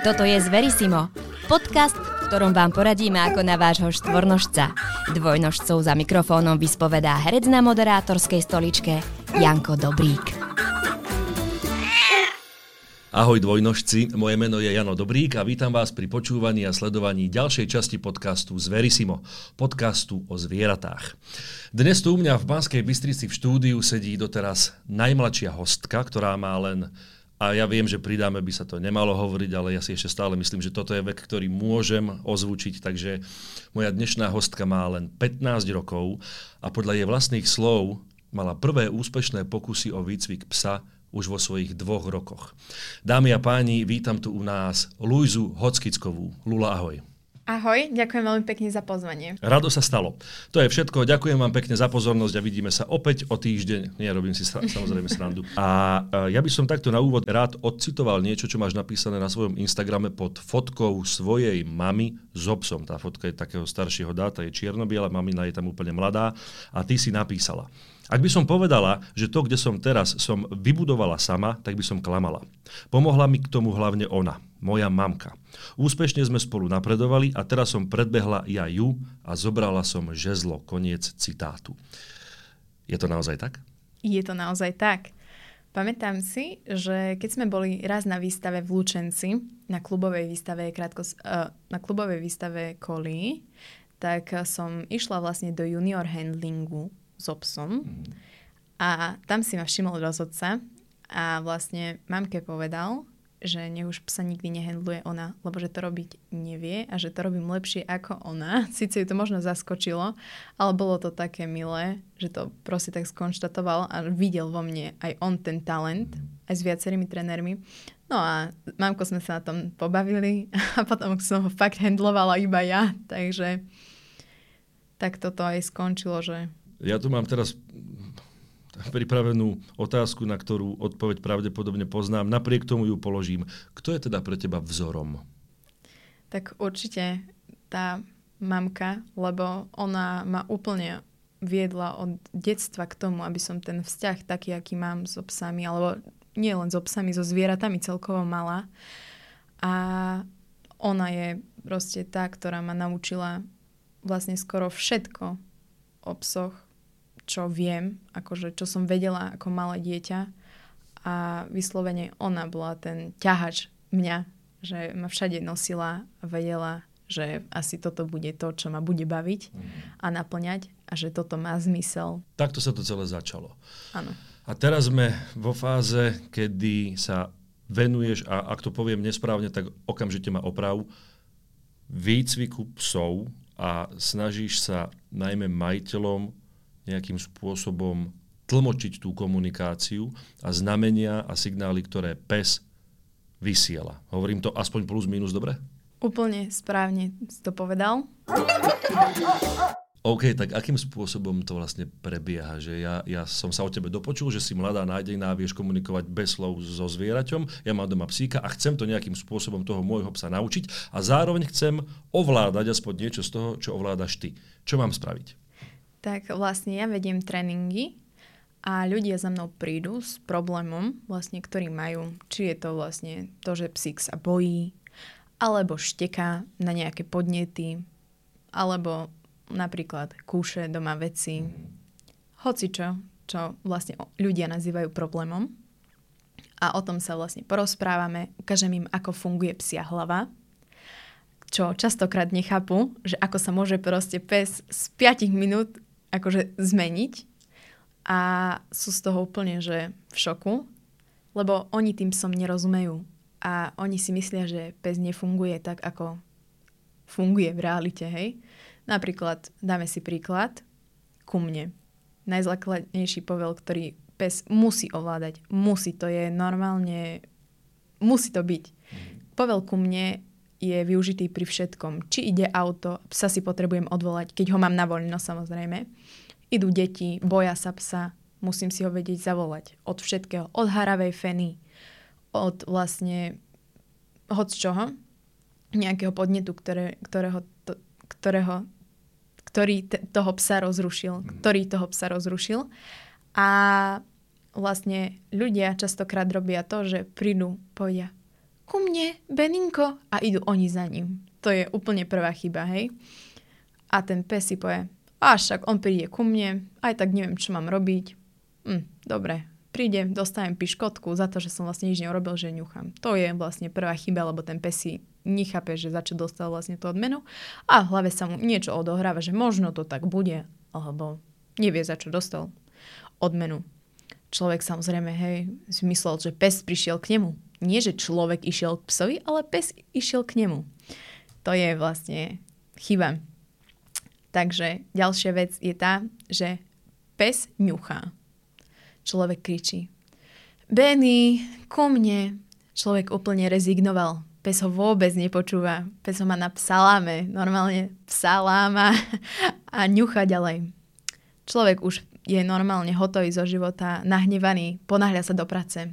Toto je Zverisimo, podcast, v ktorom vám poradíme ako na vášho štvornožca. Dvojnožcov za mikrofónom vyspovedá herec na moderátorskej stoličke Janko Dobrík. Ahoj dvojnožci, moje meno je Jano Dobrík a vítam vás pri počúvaní a sledovaní ďalšej časti podcastu Zverisimo, podcastu o zvieratách. Dnes tu u mňa v Banskej Bystrici v štúdiu sedí doteraz najmladšia hostka, ktorá má len a ja viem, že pridáme by sa to nemalo hovoriť, ale ja si ešte stále myslím, že toto je vek, ktorý môžem ozvučiť, takže moja dnešná hostka má len 15 rokov a podľa jej vlastných slov mala prvé úspešné pokusy o výcvik psa už vo svojich dvoch rokoch. Dámy a páni, vítam tu u nás Luizu Hockickovú. Lula, ahoj. Ahoj, ďakujem veľmi pekne za pozvanie. Rado sa stalo. To je všetko. Ďakujem vám pekne za pozornosť a vidíme sa opäť o týždeň. Nie, robím si samozrejme srandu. A ja by som takto na úvod rád odcitoval niečo, čo máš napísané na svojom Instagrame pod fotkou svojej mamy s obsom. Tá fotka je takého staršieho dáta, je čierno-biela, mamina je tam úplne mladá a ty si napísala. Ak by som povedala, že to, kde som teraz, som vybudovala sama, tak by som klamala. Pomohla mi k tomu hlavne ona, moja mamka. Úspešne sme spolu napredovali a teraz som predbehla ja ju a zobrala som žezlo. Koniec citátu. Je to naozaj tak? Je to naozaj tak. Pamätám si, že keď sme boli raz na výstave v Lučenci, na klubovej výstave, krátko, uh, na klubovej výstave Kolí, tak som išla vlastne do junior handlingu s obsom. Mm. A tam si ma všimol rozhodca a vlastne mamke povedal, že nech už psa nikdy nehendluje ona, lebo že to robiť nevie a že to robím lepšie ako ona. Sice ju to možno zaskočilo, ale bolo to také milé, že to proste tak skonštatoval a videl vo mne aj on ten talent, aj s viacerými trenérmi. No a mamko sme sa na tom pobavili a potom som ho fakt handlovala iba ja, takže tak toto aj skončilo, že ja tu mám teraz pripravenú otázku, na ktorú odpoveď pravdepodobne poznám. Napriek tomu ju položím. Kto je teda pre teba vzorom? Tak určite tá mamka, lebo ona ma úplne viedla od detstva k tomu, aby som ten vzťah taký, aký mám so psami, alebo nie len so psami, so zvieratami celkovo mala. A ona je proste tá, ktorá ma naučila vlastne skoro všetko o psoch, čo viem, akože čo som vedela ako malé dieťa a vyslovene ona bola ten ťahač mňa, že ma všade nosila a vedela, že asi toto bude to, čo ma bude baviť a naplňať a že toto má zmysel. Takto sa to celé začalo. Áno. A teraz sme vo fáze, kedy sa venuješ, a ak to poviem nesprávne, tak okamžite ma oprav, výcviku psov a snažíš sa najmä majiteľom nejakým spôsobom tlmočiť tú komunikáciu a znamenia a signály, ktoré pes vysiela. Hovorím to aspoň plus minus dobre? Úplne správne si to povedal. OK, tak akým spôsobom to vlastne prebieha? Že ja, ja som sa o tebe dopočul, že si mladá, nádená, vieš komunikovať bez slov so zvieraťom, ja mám doma psíka a chcem to nejakým spôsobom toho môjho psa naučiť a zároveň chcem ovládať aspoň niečo z toho, čo ovládaš ty. Čo mám spraviť? Tak vlastne ja vediem tréningy a ľudia za mnou prídu s problémom, vlastne, ktorý majú. Či je to vlastne to, že psík sa bojí, alebo šteká na nejaké podnety, alebo napríklad kúše doma veci, hocičo, čo vlastne ľudia nazývajú problémom. A o tom sa vlastne porozprávame, ukážem im, ako funguje psia hlava, čo častokrát nechápu, že ako sa môže proste pes z 5 minút akože zmeniť a sú z toho úplne, že v šoku, lebo oni tým som nerozumejú a oni si myslia, že pes nefunguje tak, ako funguje v realite, hej. Napríklad, dáme si príklad, ku mne. Najzákladnejší povel, ktorý pes musí ovládať. Musí, to je normálne, musí to byť. Mhm. Povel ku mne je využitý pri všetkom. Či ide auto, psa si potrebujem odvolať, keď ho mám na voľno samozrejme. Idú deti, boja sa psa, musím si ho vedieť zavolať. Od všetkého, od haravej feny, od vlastne hoď čoho, nejakého podnetu, ktoré, ktorého, to, ktorého, ktorý te, toho psa rozrušil, mhm. ktorý toho psa rozrušil. A vlastne ľudia častokrát robia to, že prídu, povedia, ku mne, Beninko. A idú oni za ním. To je úplne prvá chyba, hej. A ten pes si povie, a však on príde ku mne, aj tak neviem, čo mám robiť. Hm, dobre, príde, dostanem piškotku za to, že som vlastne nič neurobil, že ňuchám. To je vlastne prvá chyba, lebo ten pes si nechápe, že za čo dostal vlastne tú odmenu a v hlave sa mu niečo odohráva, že možno to tak bude, alebo nevie, za čo dostal odmenu. Človek samozrejme, hej, myslel, že pes prišiel k nemu. Nie, že človek išiel k psovi, ale pes išiel k nemu. To je vlastne chyba. Takže ďalšia vec je tá, že pes ňuchá. Človek kričí. Benny, ku mne. Človek úplne rezignoval. Pes ho vôbec nepočúva. Pes ho má na psaláme. Normálne psaláma a ňucha ďalej. Človek už je normálne hotový zo života, nahnevaný, ponáhľa sa do práce.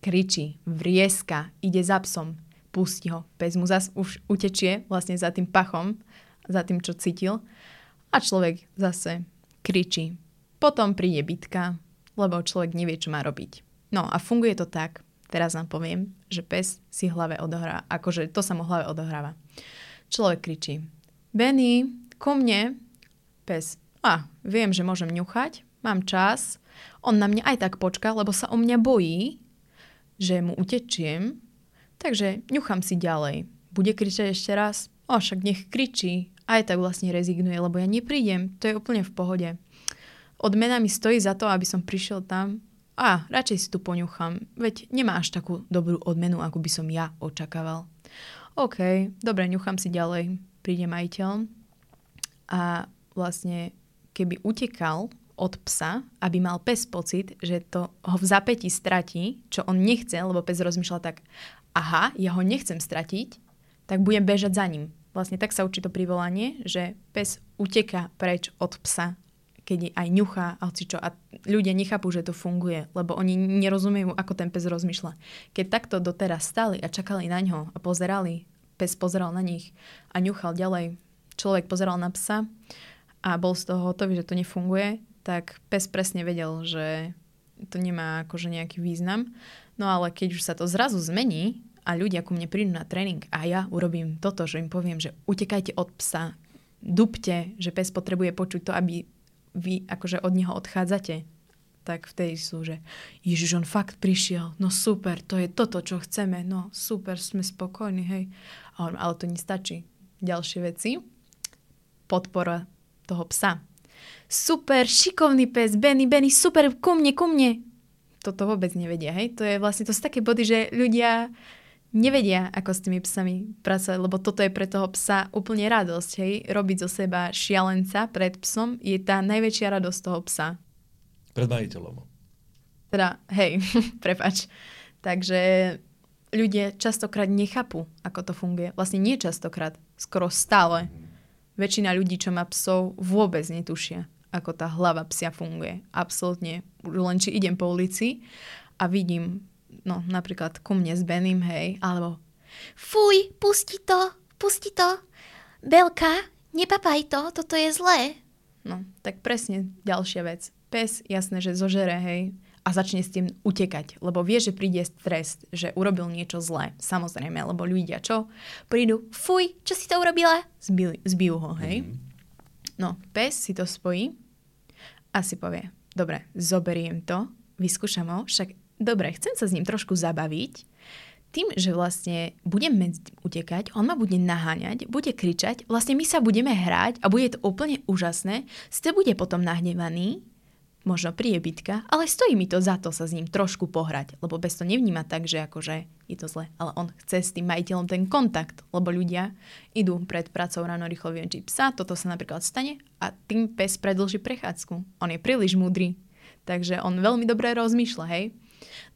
Kričí, vrieska, ide za psom, pustí ho. Pes mu zas už utečie vlastne za tým pachom, za tým, čo cítil. A človek zase kričí. Potom príde bitka, lebo človek nevie, čo má robiť. No a funguje to tak, teraz vám poviem, že pes si hlave odohrá, akože to sa mu hlave odohráva. Človek kričí. Benny, ku mne. Pes a viem, že môžem ňuchať, mám čas, on na mňa aj tak počká, lebo sa o mňa bojí, že mu utečiem, takže ňuchám si ďalej. Bude kričať ešte raz? O, však nech kričí. Aj tak vlastne rezignuje, lebo ja neprídem. To je úplne v pohode. Odmena mi stojí za to, aby som prišiel tam a radšej si tu poňuchám, veď nemá až takú dobrú odmenu, ako by som ja očakával. OK, dobre, ňuchám si ďalej, príde majiteľ a vlastne keby utekal od psa, aby mal pes pocit, že to ho v zapätí stratí, čo on nechce, lebo pes rozmýšľa tak, aha, ja ho nechcem stratiť, tak budem bežať za ním. Vlastne tak sa učí to privolanie, že pes uteká preč od psa, keď aj ňuchá a čo. A ľudia nechápu, že to funguje, lebo oni nerozumejú, ako ten pes rozmýšľa. Keď takto doteraz stali a čakali na ňo a pozerali, pes pozeral na nich a ňuchal ďalej, človek pozeral na psa, a bol z toho hotový, že to nefunguje, tak pes presne vedel, že to nemá akože nejaký význam. No ale keď už sa to zrazu zmení a ľudia ku mne prídu na tréning a ja urobím toto, že im poviem, že utekajte od psa, dupte, že pes potrebuje počuť to, aby vy akože od neho odchádzate, tak vtedy sú, že Ježiš, on fakt prišiel, no super, to je toto, čo chceme, no super, sme spokojní, hej. Ale to nestačí. Ďalšie veci. Podpora toho psa. Super, šikovný pes, Benny, Benny, super, ku mne, ku mne. Toto vôbec nevedia, hej? To je vlastne, to sú také body, že ľudia nevedia, ako s tými psami pracovať, lebo toto je pre toho psa úplne radosť, hej? Robiť zo seba šialenca pred psom je tá najväčšia radosť toho psa. Pred majiteľom. Teda, hej, prepač. Takže ľudia častokrát nechápu, ako to funguje. Vlastne nie častokrát, skoro stále. Mm väčšina ľudí, čo má psov, vôbec netušia, ako tá hlava psia funguje. Absolútne. Len či idem po ulici a vidím, no napríklad ku mne s Benim, hej, alebo fuj, pusti to, pusti to, Belka, nepapaj to, toto je zlé. No, tak presne ďalšia vec. Pes, jasné, že zožere, hej, a začne s tým utekať, lebo vie, že príde stres, že urobil niečo zlé. Samozrejme, lebo ľudia čo? Prídu, fuj, čo si to urobila? Zbijú, zbijú ho, hej? Mm-hmm. No, pes si to spojí a si povie, dobre, zoberiem to, vyskúšam ho, však dobre, chcem sa s ním trošku zabaviť, tým, že vlastne budem medzi tým utekať, on ma bude naháňať, bude kričať, vlastne my sa budeme hrať a bude to úplne úžasné, ste bude potom nahnevaný, možno príde bitka, ale stojí mi to za to sa s ním trošku pohrať, lebo bez to nevníma tak, že akože je to zle, ale on chce s tým majiteľom ten kontakt, lebo ľudia idú pred pracou ráno rýchlo vyvenčiť psa, toto sa napríklad stane a tým pes predlží prechádzku. On je príliš múdry, takže on veľmi dobre rozmýšľa, hej.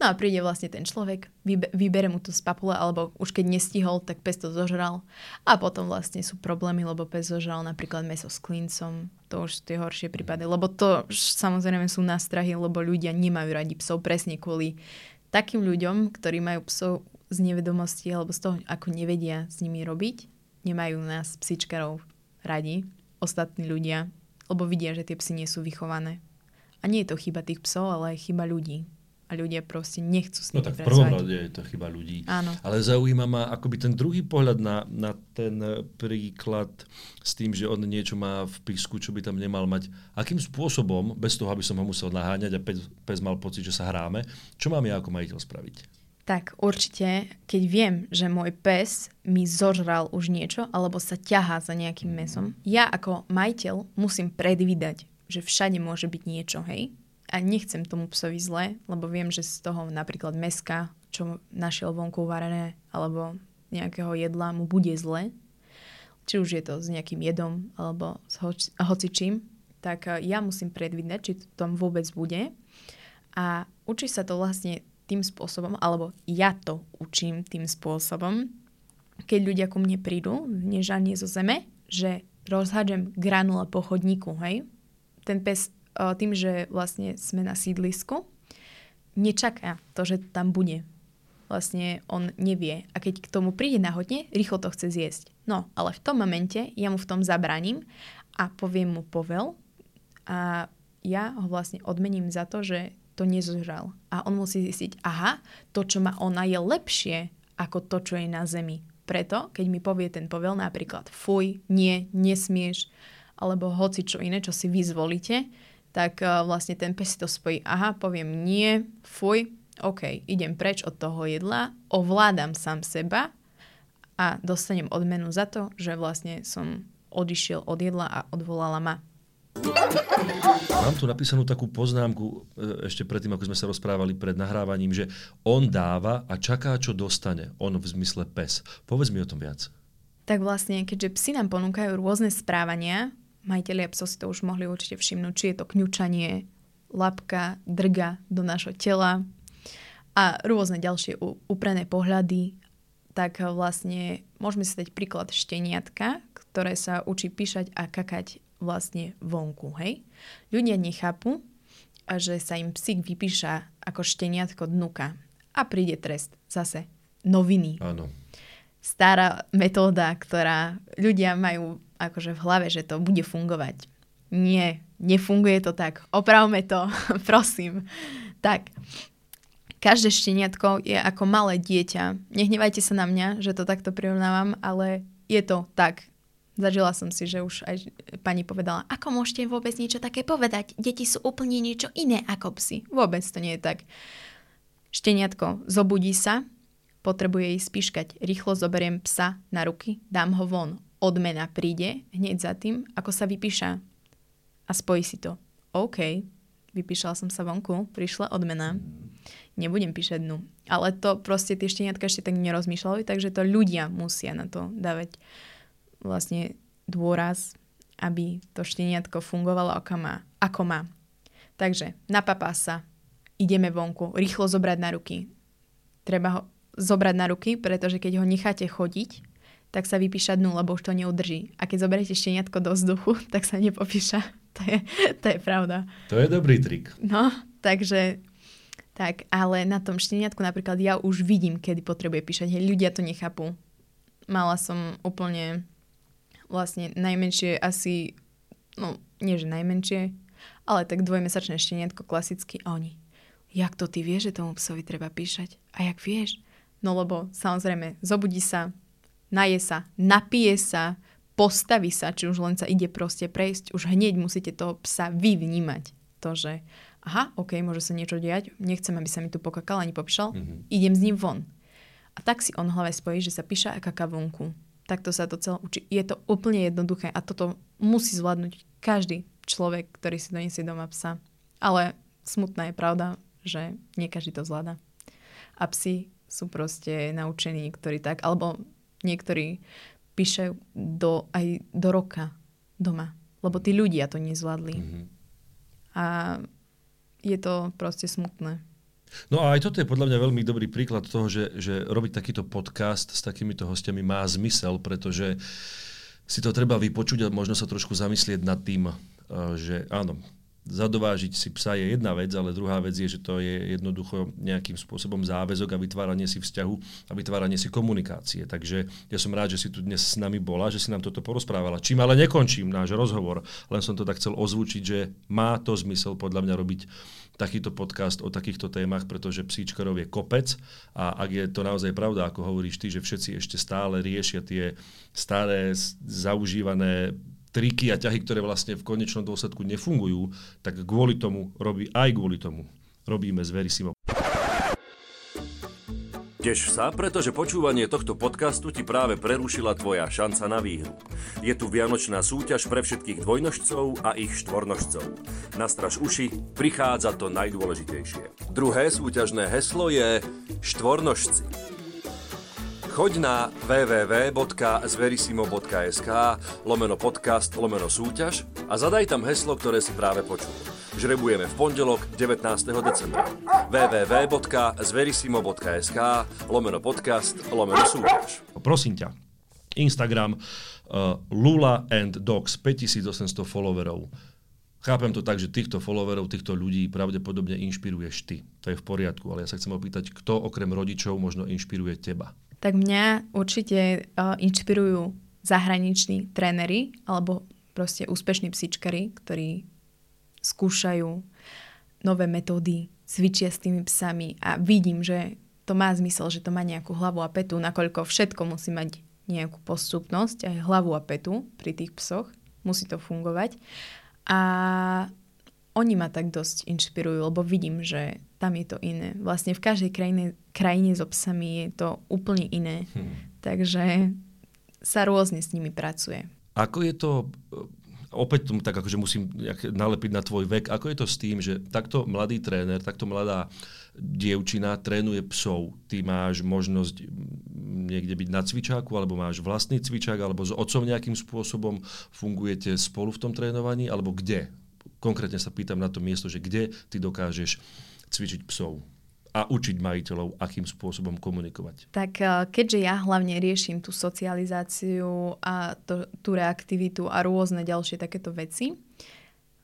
No a príde vlastne ten človek, vybere mu to z papule, alebo už keď nestihol, tak pes to zožral. A potom vlastne sú problémy, lebo pes zožral napríklad meso s klincom. To už sú tie horšie prípady, lebo to samozrejme sú nástrahy, lebo ľudia nemajú radi psov presne kvôli takým ľuďom, ktorí majú psov z nevedomosti alebo z toho, ako nevedia s nimi robiť. Nemajú nás psičkarov radi, ostatní ľudia, lebo vidia, že tie psy nie sú vychované. A nie je to chyba tých psov, ale aj chyba ľudí a ľudia proste nechcú s No nimi tak v prvom pracovať. rade je to chyba ľudí. Áno. Ale zaujíma ma akoby ten druhý pohľad na, na ten eh, príklad s tým, že on niečo má v písku, čo by tam nemal mať. Akým spôsobom, bez toho, aby som ho musel naháňať a pes, pes mal pocit, že sa hráme, čo mám ja ako majiteľ spraviť? Tak určite, keď viem, že môj pes mi zožral už niečo alebo sa ťahá za nejakým mesom, ja ako majiteľ musím predvídať, že všade môže byť niečo, hej? A nechcem tomu psovi zle, lebo viem, že z toho napríklad meska, čo našiel vonku varené, alebo nejakého jedla mu bude zle, či už je to s nejakým jedom alebo s hoč- hocičím, tak eh, ja musím predvídať, či to tam vôbec bude. A učí sa to vlastne tým spôsobom, alebo ja to učím tým spôsobom, keď ľudia ku mne prídu nežanie zo zeme, že rozhádžem granule po chodníku, hej. Ten pes tým, že vlastne sme na sídlisku, nečaká to, že tam bude. Vlastne on nevie. A keď k tomu príde náhodne, rýchlo to chce zjesť. No, ale v tom momente ja mu v tom zabraním a poviem mu povel a ja ho vlastne odmením za to, že to nezožral. A on musí zistiť, aha, to, čo má ona, je lepšie ako to, čo je na zemi. Preto, keď mi povie ten povel napríklad fuj, nie, nesmieš, alebo hoci čo iné, čo si vy zvolíte, tak uh, vlastne ten pes si to spojí, aha, poviem nie, fuj, OK, idem preč od toho jedla, ovládam sám seba a dostanem odmenu za to, že vlastne som odišiel od jedla a odvolala ma. Mám tu napísanú takú poznámku e, ešte predtým, ako sme sa rozprávali pred nahrávaním, že on dáva a čaká, čo dostane. On v zmysle pes. Povedz mi o tom viac. Tak vlastne, keďže psi nám ponúkajú rôzne správania, majiteľia psov si to už mohli určite všimnúť, či je to kňučanie, lapka, drga do našho tela a rôzne ďalšie úprené pohľady, tak vlastne môžeme si dať príklad šteniatka, ktoré sa učí píšať a kakať vlastne vonku, hej? Ľudia nechápu, že sa im psík vypíša ako šteniatko dnuka a príde trest. Zase noviny, Áno. stará metóda, ktorá ľudia majú akože v hlave, že to bude fungovať. Nie, nefunguje to tak. Opravme to, prosím. Tak, každé šteniatko je ako malé dieťa. Nehnevajte sa na mňa, že to takto prirovnávam, ale je to tak. Zažila som si, že už aj pani povedala, ako môžete vôbec niečo také povedať? Deti sú úplne niečo iné ako psi. Vôbec to nie je tak. Šteniatko zobudí sa, potrebuje ísť spíškať. Rýchlo zoberiem psa na ruky, dám ho von. Odmena príde hneď za tým, ako sa vypíša. A spojí si to. OK, vypíšala som sa vonku, prišla odmena. Nebudem píšať dnu. Ale to proste tie šteniatka ešte tak nerozmýšľali, takže to ľudia musia na to dávať vlastne dôraz, aby to šteniatko fungovalo ako má. Ako má. Takže napapá sa, ideme vonku, rýchlo zobrať na ruky. Treba ho zobrať na ruky, pretože keď ho necháte chodiť, tak sa vypíša dnu, lebo už to neudrží. A keď zoberiete šteniatko do vzduchu, tak sa nepopíša. To je, to je pravda. To je dobrý trik. No, takže tak, ale na tom šteniatku napríklad ja už vidím, kedy potrebuje píšať. Hej, ľudia to nechápu. Mala som úplne vlastne najmenšie asi, no nie že najmenšie, ale tak dvojmesačné šteniatko klasicky a oni. Jak to ty vieš, že tomu psovi treba píšať? A jak vieš? No lebo samozrejme, zobudí sa, naje sa, napije sa, postaví sa, či už len sa ide proste prejsť, už hneď musíte toho psa vy vnímať. To, že aha, ok, môže sa niečo diať, nechcem, aby sa mi tu pokakal ani popíšal, Mhm. idem s ním von. A tak si on hlave spojí, že sa píša a kaká vonku. Takto sa to celé učí. Je to úplne jednoduché a toto musí zvládnuť každý človek, ktorý si donesie doma psa. Ale smutná je pravda, že nie každý to zvláda. A psi sú proste naučení niektorí tak, alebo niektorí píše do, aj do roka doma, lebo tí ľudia to nezvládli. Mhm. A je to proste smutné. No a aj toto je podľa mňa veľmi dobrý príklad toho, že, že robiť takýto podcast s takýmito hostiami má zmysel, pretože si to treba vypočuť a možno sa trošku zamyslieť nad tým, eh, že áno, zadovážiť si psa je jedna vec, ale druhá vec je, že to je jednoducho nejakým spôsobom záväzok a vytváranie si vzťahu a vytváranie si komunikácie. Takže ja som rád, že si tu dnes s nami bola, že si nám toto porozprávala. Čím ale nekončím náš rozhovor, len som to tak chcel ozvučiť, že má to zmysel podľa mňa robiť takýto podcast o takýchto témach, pretože psíčkarov je kopec a ak je to naozaj pravda, ako hovoríš ty, že všetci ešte stále riešia tie staré, zaužívané triky a ťahy, ktoré vlastne v konečnom dôsledku nefungujú, tak kvôli tomu robí, aj kvôli tomu robíme s Verisimo. Teš sa, pretože počúvanie tohto podcastu ti práve prerušila tvoja šanca na výhru. Je tu vianočná súťaž pre všetkých dvojnožcov a ich štvornožcov. Nastraž uši, prichádza to najdôležitejšie. Druhé súťažné heslo je štvornožci. Choď na www.zverisimo.sk lomeno podcast lomeno súťaž a zadaj tam heslo, ktoré si práve počul. Žrebujeme v pondelok 19. decembra. www.zverisimo.sk lomeno podcast lomeno súťaž. Prosím ťa, Instagram uh, Lula and Dogs 5800 followerov. Chápem to tak, že týchto followerov, týchto ľudí pravdepodobne inšpiruješ ty. To je v poriadku, ale ja sa chcem opýtať, kto okrem rodičov možno inšpiruje teba? Tak mňa určite uh, inšpirujú zahraniční tréneri alebo proste úspešní psičkari, ktorí skúšajú nové metódy, cvičia s tými psami a vidím, že to má zmysel, že to má nejakú hlavu a petu, nakoľko všetko musí mať nejakú postupnosť, aj hlavu a petu pri tých psoch. Musí to fungovať. A oni ma tak dosť inšpirujú, lebo vidím, že tam je to iné. Vlastne v každej krajine, krajine so psami je to úplne iné. Hmm. Takže sa rôzne s nimi pracuje. Ako je to, opäť tomu tak akože musím nalepiť na tvoj vek, ako je to s tým, že takto mladý tréner, takto mladá dievčina trénuje psov. Ty máš možnosť niekde byť na cvičáku, alebo máš vlastný cvičák, alebo s otcom nejakým spôsobom fungujete spolu v tom trénovaní, alebo kde? Konkrétne sa pýtam na to miesto, že kde ty dokážeš cvičiť psov a učiť majiteľov, akým spôsobom komunikovať? Tak eh, keďže ja hlavne riešim tú socializáciu a to, tú reaktivitu a rôzne ďalšie takéto veci,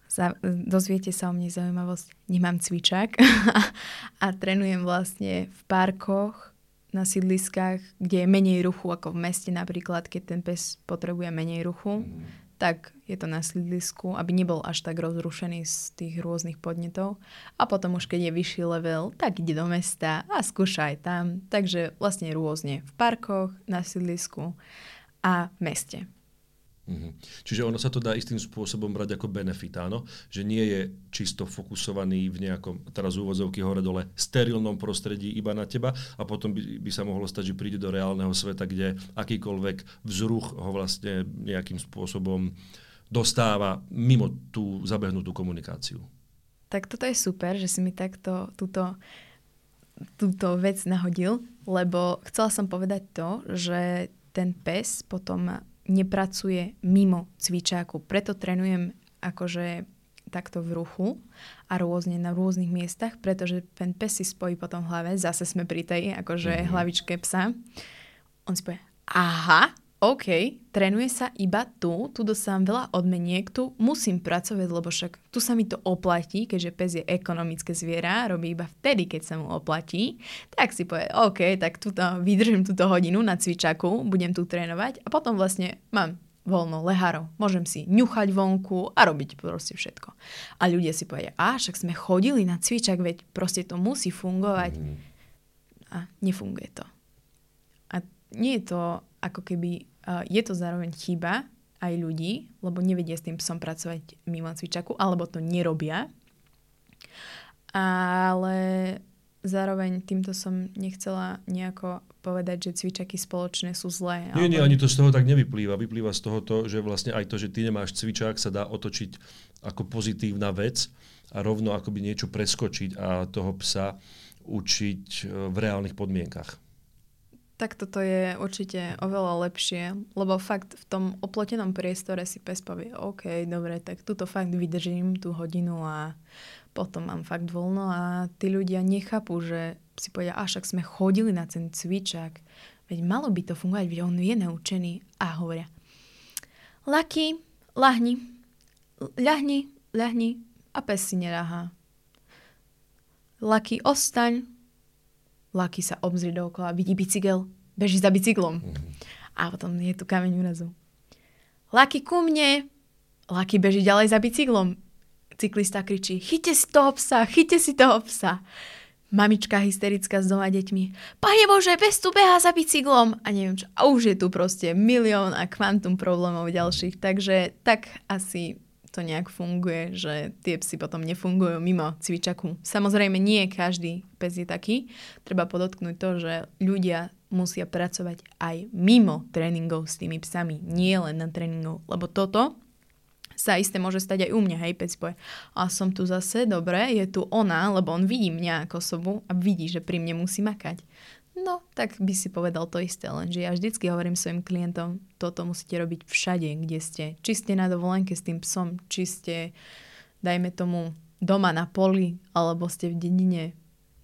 za, dozviete sa o mne zaujímavosť, nemám cvičák a trénujem vlastne v parkoch, na sídliskách, kde je menej ruchu ako v meste napríklad, keď ten pes potrebuje menej ruchu. Mm tak je to na sídlisku, aby nebol až tak rozrušený z tých rôznych podnetov. A potom už keď je vyšší level, tak ide do mesta a skúša aj tam. Takže vlastne rôzne v parkoch, na sídlisku a v meste. Mm-hmm. Čiže ono sa to dá istým spôsobom brať ako benefit, áno? Že nie je čisto fokusovaný v nejakom, teraz úvodzovky hore-dole, sterilnom prostredí iba na teba a potom by, by sa mohlo stať, že príde do reálneho sveta, kde akýkoľvek vzruch ho vlastne nejakým spôsobom dostáva mimo tú zabehnutú komunikáciu. Tak toto je super, že si mi takto túto, túto vec nahodil, lebo chcela som povedať to, že ten pes potom nepracuje mimo cvičáku. Preto trénujem akože takto v ruchu a rôzne na rôznych miestach, pretože ten pes si spojí potom v hlave, zase sme pri tej akože mm-hmm. hlavičke psa. On si povie, aha, OK, trénuje sa iba tu, tu dostávam veľa odmeniek, tu musím pracovať, lebo však tu sa mi to oplatí, keďže pes je ekonomické zviera, robí iba vtedy, keď sa mu oplatí, tak si povie, OK, tak tuto, vydržím túto hodinu na cvičaku, budem tu trénovať a potom vlastne mám voľno lehárov. Môžem si ňuchať vonku a robiť proste všetko. A ľudia si povedia, a však sme chodili na cvičak, veď proste to musí fungovať. Mm. A nefunguje to. A nie je to ako keby uh, je to zároveň chyba aj ľudí, lebo nevedia s tým psom pracovať mimo cvičaku, alebo to nerobia. Ale zároveň týmto som nechcela nejako povedať, že cvičaky spoločné sú zlé. Nie, nie, ani to z toho tak nevyplýva. Vyplýva z toho to, že vlastne aj to, že ty nemáš cvičák, sa dá otočiť ako pozitívna vec a rovno akoby niečo preskočiť a toho psa učiť e, v reálnych podmienkach. Tak toto je určite oveľa lepšie, lebo fakt v tom oplotenom priestore si pes povie, OK, dobre, tak tuto fakt vydržím tú hodinu a potom mám fakt voľno a tí ľudia nechápu, že si povedia, a však sme chodili na ten cvičak, veď malo by to fungovať, veď on je naučený a hovoria, Lucky, lahni, ľahni, ľahni a pes si neráha. Laky, ostaň. Laky sa obzrie dookola, vidí bicykel, beží za bicyklom. Mm-hmm. A potom je tu kameň úrazu. Laky ku mne. Laky beží ďalej za bicyklom. Cyklista kričí, chyťte si toho psa, chyťte si toho psa. Mamička hysterická s doma deťmi. Pane Bože, bez tu beha za bicyklom. A neviem čo. A už je tu proste milión a kvantum problémov ďalších. Takže tak asi to nejak funguje, že tie psy potom nefungujú mimo cvičaku. Samozrejme, nie každý pes je taký. Treba podotknúť to, že ľudia musia pracovať aj mimo tréningov s tými psami, nie len na tréningov, lebo toto sa isté môže stať aj u mňa, hej, pec povie, a som tu zase, dobre, je tu ona, lebo on vidí mňa ako osobu a vidí, že pri mne musí makať. No, tak by si povedal to isté, lenže ja vždycky hovorím svojim klientom, toto musíte robiť všade, kde ste. Či ste na dovolenke s tým psom, či ste, dajme tomu, doma na poli, alebo ste v dedine.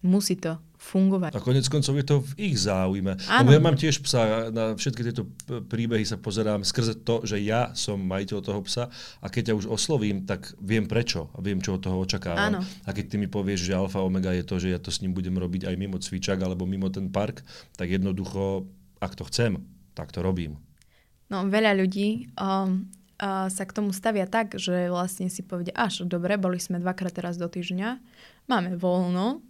Musí to fungovať. A konec koncov je to v ich záujme. Lebo ja mám tiež psa, na všetky tieto príbehy sa pozerám skrze to, že ja som majiteľ toho psa a keď ťa už oslovím, tak viem prečo a viem, čo od toho očakávam. Áno. A keď ty mi povieš, že alfa omega je to, že ja to s ním budem robiť aj mimo cvičak alebo mimo ten park, tak jednoducho, ak to chcem, tak to robím. No, veľa ľudí um, uh, sa k tomu stavia tak, že vlastne si povedia, až dobre, boli sme dvakrát teraz do týždňa, máme voľno,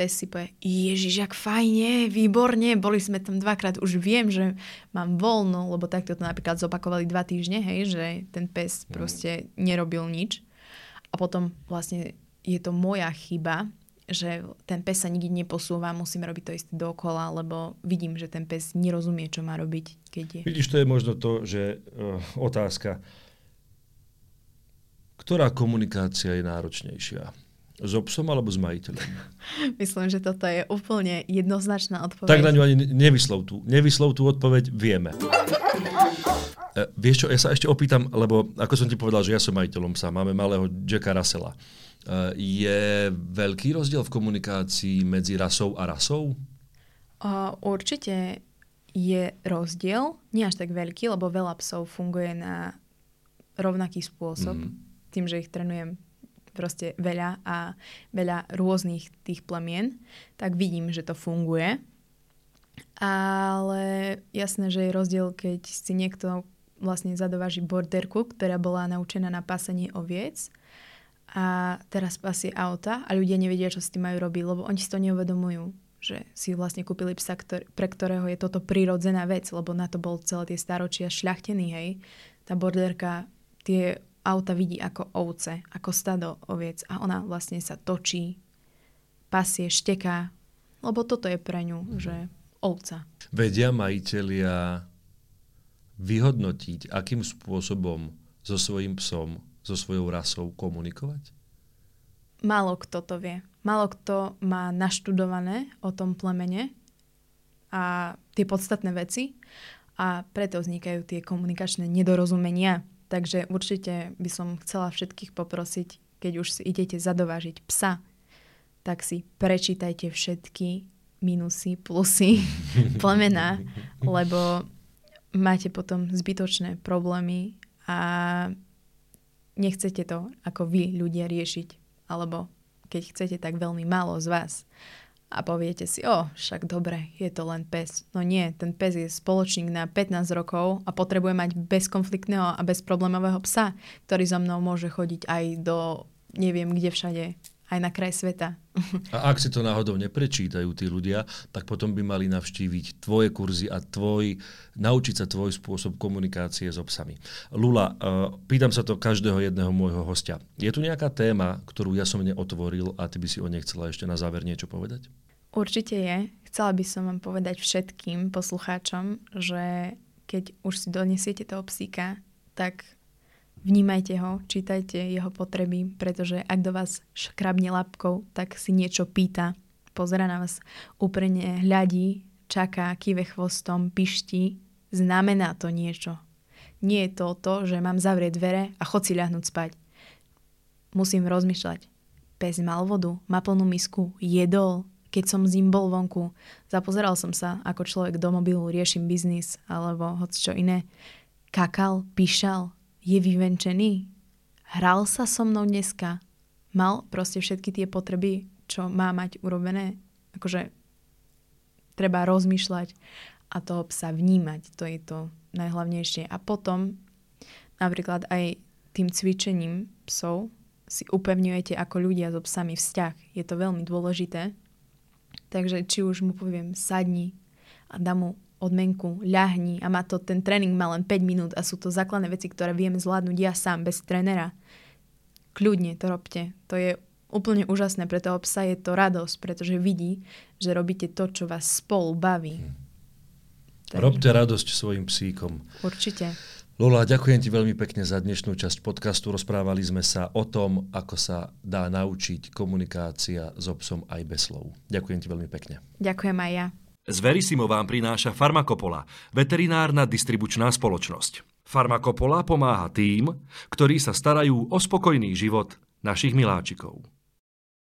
pes si povie, ježiš, jak fajne, výborne, boli sme tam dvakrát, už viem, že mám voľno, lebo takto to napríklad zopakovali dva týždne, hej, že ten pes mm. proste nerobil nič. A potom vlastne je to moja chyba, že ten pes sa nikdy neposúva, musím robiť to isté dokola, lebo vidím, že ten pes nerozumie, čo má robiť, keď je. Vidíš, to je možno to, že uh, otázka, ktorá komunikácia je náročnejšia? So psom alebo s majiteľom? Myslím, že toto je úplne jednoznačná odpoveď. Tak na ňu ani nevyslov tú. Nevyslov tú odpoveď, vieme. E, vieš čo, ja sa ešte opýtam, lebo ako som ti povedal, že ja som majiteľom psa, máme malého Jacka Russella. E, je veľký rozdiel v komunikácii medzi rasou a rasou? Uh, určite je rozdiel, nie až tak veľký, lebo veľa psov funguje na rovnaký spôsob, mm. tým, že ich trenujem proste veľa a veľa rôznych tých plemien, tak vidím, že to funguje. Ale jasné, že je rozdiel, keď si niekto vlastne zadováži borderku, ktorá bola naučená na pasenie oviec a teraz pasie auta a ľudia nevedia, čo s tým majú robiť, lebo oni si to neuvedomujú že si vlastne kúpili psa, ktor- pre ktorého je toto prírodzená vec, lebo na to bol celé tie staročia šľachtený, hej. Tá borderka tie auta vidí ako ovce, ako stado oviec a ona vlastne sa točí, pasie, šteká, lebo toto je pre ňu, mm. že ovca. Vedia majiteľia vyhodnotiť, akým spôsobom so svojím psom, so svojou rasou komunikovať? Málo kto to vie. Málo kto má naštudované o tom plemene a tie podstatné veci a preto vznikajú tie komunikačné nedorozumenia Takže určite by som chcela všetkých poprosiť, keď už si idete zadovážiť psa, tak si prečítajte všetky minusy, plusy plemena, lebo máte potom zbytočné problémy a nechcete to ako vy ľudia riešiť. Alebo keď chcete, tak veľmi málo z vás a poviete si, o, však dobre, je to len pes. No nie, ten pes je spoločník na 15 rokov a potrebuje mať bezkonfliktného a bezproblémového psa, ktorý za mnou môže chodiť aj do neviem kde všade, aj na kraj sveta. A ak si to náhodou neprečítajú tí ľudia, tak potom by mali navštíviť tvoje kurzy a tvoj, naučiť sa tvoj spôsob komunikácie s obsami. Lula, uh, pýtam sa to každého jedného môjho hostia. Je tu nejaká téma, ktorú ja som neotvoril a ty by si o nej chcela ešte na záver niečo povedať? Určite je. Chcela by som vám povedať všetkým poslucháčom, že keď už si donesiete toho psíka, tak vnímajte ho, čítajte jeho potreby, pretože ak do vás škrabne labkou, tak si niečo pýta, pozera na vás úprene, hľadí, čaká, kýve chvostom, pišti, znamená to niečo. Nie je to to, že mám zavrieť dvere a chod si ľahnúť spať. Musím rozmýšľať. Pes mal vodu, má plnú misku, jedol, keď som s ním bol vonku. Zapozeral som sa, ako človek do mobilu riešim biznis alebo hoď čo iné. Kakal, píšal, je vyvenčený. Hral sa so mnou dneska. mal proste všetky tie potreby, čo má mať urobené. Akože treba rozmýšľať a toho psa vnímať. To je to najhlavnejšie. A potom napríklad aj tým cvičením psov si upevňujete ako ľudia so psami vzťah. Je to veľmi dôležité. Takže či už mu poviem sadni a dám mu odmenku, ľahni a má to, ten tréning má len 5 minút a sú to základné veci, ktoré vieme zvládnuť ja sám, bez trénera. Kľudne to robte. To je úplne úžasné pre toho psa, je to radosť, pretože vidí, že robíte to, čo vás spolu baví. Hm. Takže... Robte radosť svojim psíkom. Určite. Lola, ďakujem ti veľmi pekne za dnešnú časť podcastu. Rozprávali sme sa o tom, ako sa dá naučiť komunikácia s obsom aj bez slov. Ďakujem ti veľmi pekne. Ďakujem aj ja. Z Verisimo vám prináša Farmakopola, veterinárna distribučná spoločnosť. Farmakopola pomáha tým, ktorí sa starajú o spokojný život našich miláčikov.